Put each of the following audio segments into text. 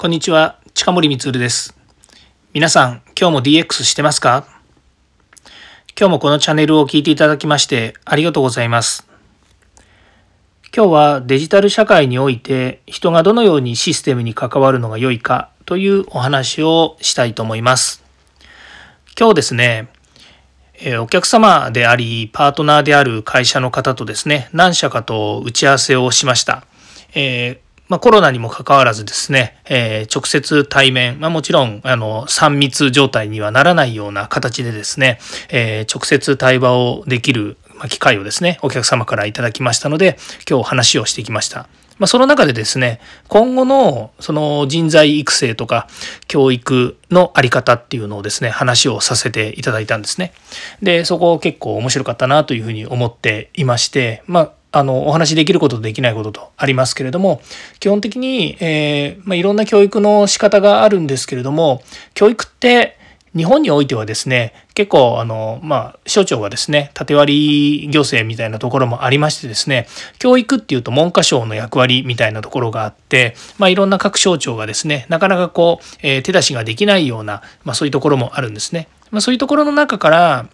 こんにちは、近森光です。皆さん、今日も DX してますか？今日もこのチャンネルを聞いていただきましてありがとうございます。今日はデジタル社会において人がどのようにシステムに関わるのが良いかというお話をしたいと思います。今日ですね、お客様であり、パートナーである会社の方とですね、何社かと打ち合わせをしました。えーまあ、コロナにもかかわらずですね、えー、直接対面、まあ、もちろん、あの、3密状態にはならないような形でですね、えー、直接対話をできる機会をですね、お客様からいただきましたので、今日話をしてきました。まあ、その中でですね、今後のその人材育成とか教育のあり方っていうのをですね、話をさせていただいたんですね。で、そこ結構面白かったなというふうに思っていまして、まあ、あのお話しできることとできないこととありますけれども基本的に、えーまあ、いろんな教育の仕方があるんですけれども教育って日本においてはですね結構あの、まあ、省庁がですね縦割り行政みたいなところもありましてですね教育っていうと文科省の役割みたいなところがあって、まあ、いろんな各省庁がですねなかなかこう、えー、手出しができないような、まあ、そういうところもあるんですね。まあ、そういうところの中から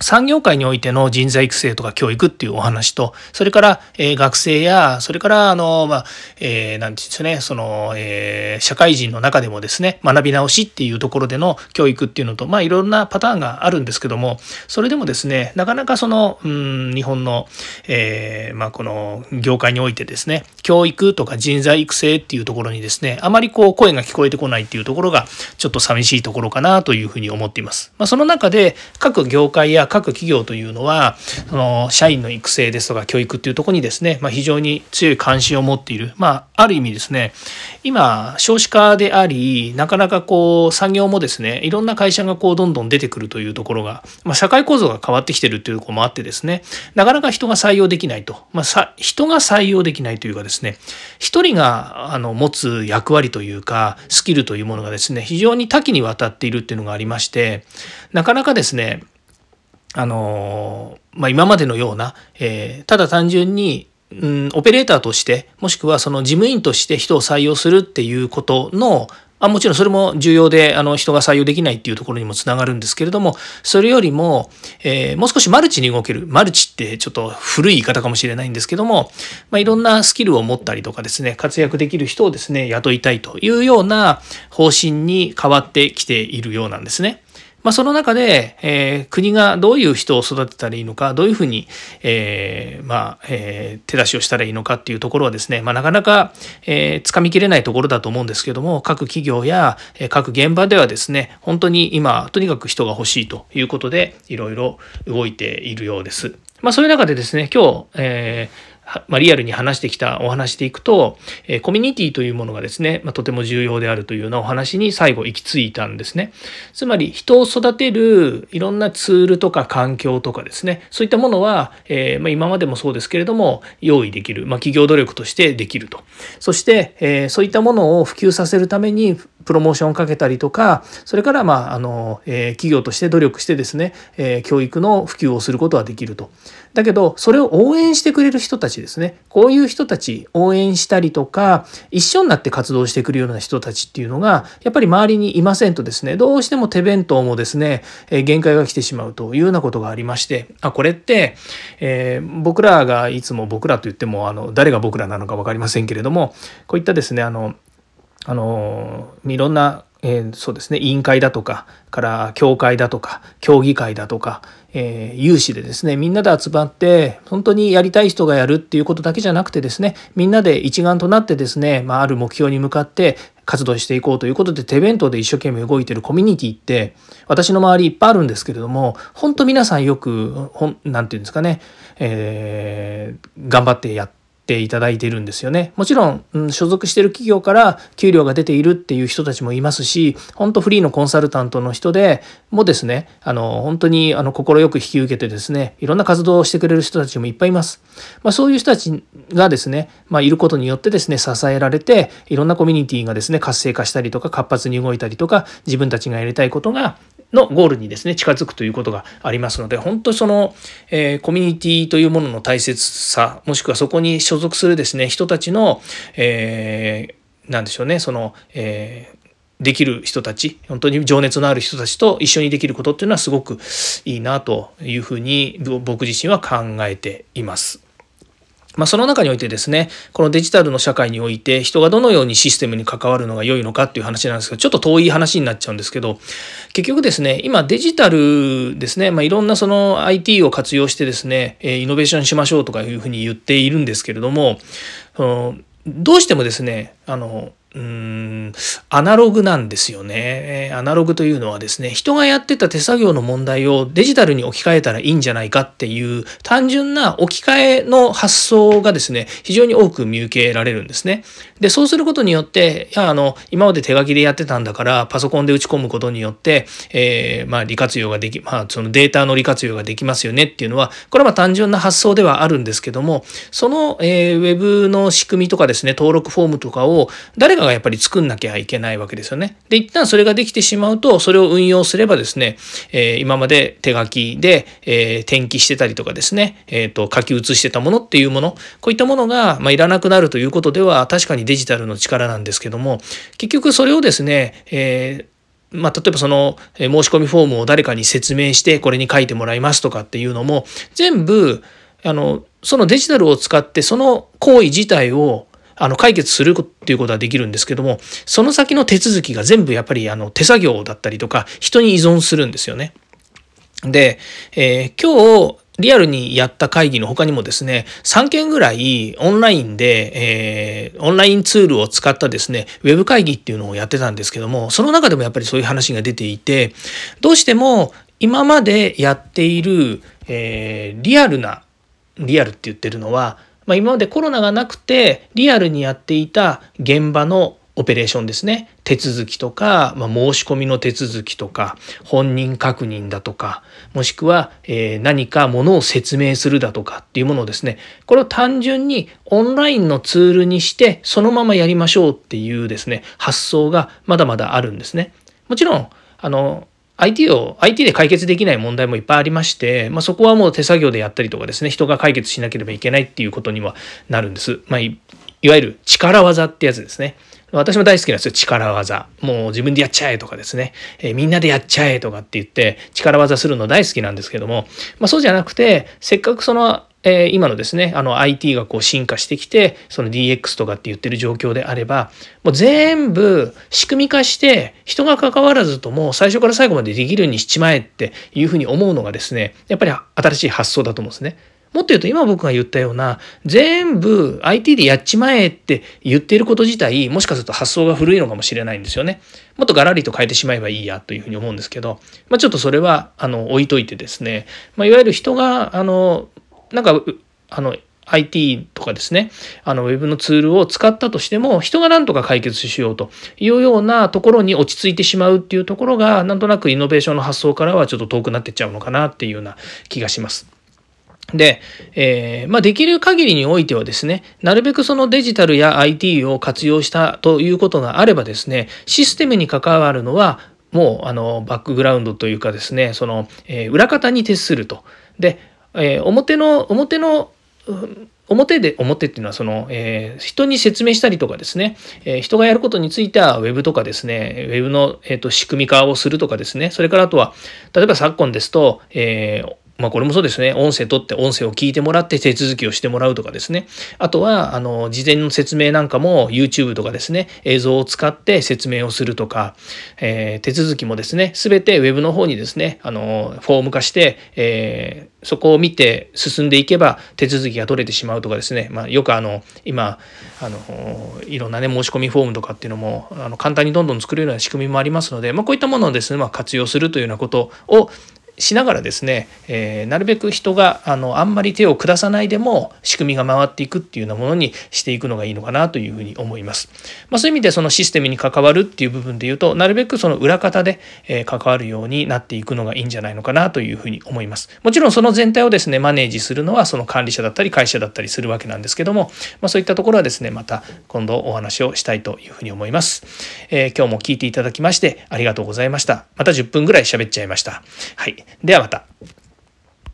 産業界においての人材育成とか教育っていうお話と、それから、えー、学生や、それから、あの、まあ、えー、なんていうんですね、その、えー、社会人の中でもですね、学び直しっていうところでの教育っていうのと、まあ、いろんなパターンがあるんですけども、それでもですね、なかなかその、うん、日本の、えー、まあ、この業界においてですね、教育とか人材育成っていうところにですね、あまりこう、声が聞こえてこないっていうところが、ちょっと寂しいところかなというふうに思っています。まあ、その中で、各業界や各企業というのはその社員の育成ですとか教育っていうとこにですね、まあ、非常に強い関心を持っている、まあ、ある意味ですね今少子化でありなかなかこう産業もですねいろんな会社がこうどんどん出てくるというところが、まあ、社会構造が変わってきてるっていうところもあってですねなかなか人が採用できないと、まあ、人が採用できないというかですね一人があの持つ役割というかスキルというものがですね非常に多岐にわたっているっていうのがありましてなかなかですねあのまあ、今までのような、えー、ただ単純に、うん、オペレーターとしてもしくはその事務員として人を採用するっていうことのあもちろんそれも重要であの人が採用できないっていうところにもつながるんですけれどもそれよりも、えー、もう少しマルチに動けるマルチってちょっと古い言い方かもしれないんですけども、まあ、いろんなスキルを持ったりとかですね活躍できる人をですね雇いたいというような方針に変わってきているようなんですね。まあ、その中で、えー、国がどういう人を育てたらいいのか、どういうふうに、えー、まあ、えー、手出しをしたらいいのかっていうところはですね、まあ、なかなか、えー、掴みきれないところだと思うんですけども、各企業や、え各現場ではですね、本当に今、とにかく人が欲しいということで、いろいろ動いているようです。まあ、そういう中でですね、今日、えーまあ、リアルに話してきたお話でいくと、えコミュニティというものがですね、まあ、とても重要であるというようなお話に最後行き着いたんですね。つまり人を育てるいろんなツールとか環境とかですね、そういったものは、えー、まあ、今までもそうですけれども、用意できる、ま企業努力としてできると。そして、えー、そういったものを普及させるためにプロモーションをかけたりとか、それから、まあ、あの、えー、企業として努力してですね、え教育の普及をすることはできると。だけど、それを応援してくれる人たちですね。こういう人たち、応援したりとか、一緒になって活動してくるような人たちっていうのが、やっぱり周りにいませんとですね、どうしても手弁当もですね、え限界が来てしまうというようなことがありまして、あ、これって、えー、僕らがいつも僕らと言っても、あの、誰が僕らなのか分かりませんけれども、こういったですね、あの、あの、いろんなえー、そうですね。委員会だとかから協会だとか協議会だとか、えー、有志でですねみんなで集まって本当にやりたい人がやるっていうことだけじゃなくてですねみんなで一丸となってですね、まあ、ある目標に向かって活動していこうということで手弁当で一生懸命動いてるコミュニティって私の周りいっぱいあるんですけれども本当皆さんよく何て言うんですかね、えー、頑張ってやってていただいているんですよね。もちろん、うん、所属してる企業から給料が出ているっていう人たちもいますし、本当フリーのコンサルタントの人でもですね、あの、本当にあの快く引き受けてですね、いろんな活動をしてくれる人たちもいっぱいいます。まあ、そういう人たちがですね、まあ、いることによってですね、支えられて、いろんなコミュニティがですね、活性化したりとか、活発に動いたりとか、自分たちがやりたいことがのゴールにですね近づくということがありますので本当その、えー、コミュニティというものの大切さもしくはそこに所属するですね人たちの、えーなんでしょうねその、えーできる人たち本当に情熱のある人たちと一緒にできることっていうのはすごくいいなというふうに僕自身は考えています。まあ、その中においてですね、このデジタルの社会において人がどのようにシステムに関わるのが良いのかっていう話なんですけど、ちょっと遠い話になっちゃうんですけど、結局ですね、今デジタルですね、まあ、いろんなその IT を活用してですね、イノベーションしましょうとかいうふうに言っているんですけれども、どうしてもですね、あの、うーんアナログなんですよね。アナログというのはですね人がやってた手作業の問題をデジタルに置き換えたらいいんじゃないかっていう単純な置き換えの発想がですね非常に多く見受けられるんですね。でそうすることによっていやあの今まで手書きでやってたんだからパソコンで打ち込むことによって、えー、まあ、利活用ができ、まあ、そのデータの利活用ができますよねっていうのはこれはま単純な発想ではあるんですけどもその、えー、ウェブの仕組みとかですね登録フォームとかを誰ががやっぱり作んなきゃいけないわけですよね。で、一旦それができてしまうと、それを運用すればですね、えー、今まで手書きで、えー、転記してたりとかですね、えっ、ー、と、書き写してたものっていうもの、こういったものが、まあ、いらなくなるということでは、確かにデジタルの力なんですけども、結局それをですね、えーまあ、例えばその申し込みフォームを誰かに説明してこれに書いてもらいますとかっていうのも全部あのそのデジタルを使ってその行為自体をあの解決するっていうことはできるんですけどもその先の手続きが全部やっぱりあの手作業だったりとか人に依存するんですよね。で、えー、今日リアルにやった会議の他にもですね、3件ぐらいオンラインで、えー、オンラインツールを使ったですね、ウェブ会議っていうのをやってたんですけども、その中でもやっぱりそういう話が出ていて、どうしても今までやっている、えー、リアルな、リアルって言ってるのは、まあ、今までコロナがなくてリアルにやっていた現場のオペレーションですね手続きとか、まあ、申し込みの手続きとか本人確認だとかもしくは、えー、何かものを説明するだとかっていうものをですねこれを単純にオンラインのツールにしてそのままやりましょうっていうですね発想がまだまだあるんですね。もちろんあの IT を IT で解決できない問題もいっぱいありまして、まあ、そこはもう手作業でやったりとかですね人が解決しなければいけないっていうことにはなるんです。まあ、いわゆる力技ってやつですね。私も大好きなんですよ力技。もう自分でやっちゃえとかですね、えー、みんなでやっちゃえとかって言って力技するの大好きなんですけども、まあ、そうじゃなくてせっかくそのえー、今のですねあの IT がこう進化してきてその DX とかって言ってる状況であればもう全部仕組み化して人が関わらずとも最初から最後までできるようにしちまえっていうふうに思うのがですねやっぱり新しい発想だと思うんですね。もっと言うと今僕が言ったような全部 IT でやっちまえって言っていること自体もしかすると発想が古いのかもしれないんですよね。もっとガラリと変えてしまえばいいやというふうに思うんですけど、まあ、ちょっとそれはあの置いといてですね、まあ、いわゆる人があのなんかあの IT とかですね、あのウェブのツールを使ったとしても、人が何とか解決しようというようなところに落ち着いてしまうっていうところが、なんとなくイノベーションの発想からはちょっと遠くなってっちゃうのかなっていうような気がします。で、えー、まあ、できる限りにおいてはですね、なるべくそのデジタルや IT を活用したということがあればですね、システムに関わるのは、もうあのバックグラウンドというかですね、その、えー、裏方に徹すると。で、えー、表の表の表で表っていうのはその、えー、人に説明したりとかですね、えー、人がやることについてはウェブとかですね。ウェブの、えーと、仕組み化をするとかですね。それからあとは例えば昨今ですと、えーまあこれもそうですね。音声取って音声を聞いてもらって手続きをしてもらうとかですね。あとは、あの、事前の説明なんかも YouTube とかですね、映像を使って説明をするとか、えー、手続きもですね、すべて Web の方にですね、あの、フォーム化して、えー、そこを見て進んでいけば手続きが取れてしまうとかですね、まあ、よくあの、今、あの、いろんなね、申し込みフォームとかっていうのも、あの簡単にどんどん作れるような仕組みもありますので、まあ、こういったものをですね、まあ、活用するというようなことを、しながらですね、えー、なるべく人があのあんまり手を下さないでも仕組みが回っていくっていうようなものにしていくのがいいのかなというふうに思います。まあ、そういう意味でそのシステムに関わるっていう部分で言うとなるべくその裏方で、え、関わるようになっていくのがいいんじゃないのかなというふうに思います。もちろんその全体をですねマネージするのはその管理者だったり会社だったりするわけなんですけども、まあ、そういったところはですねまた今度お話をしたいというふうに思います。えー、今日も聞いていただきましてありがとうございました。また10分ぐらい喋っちゃいました。はい。ではまた。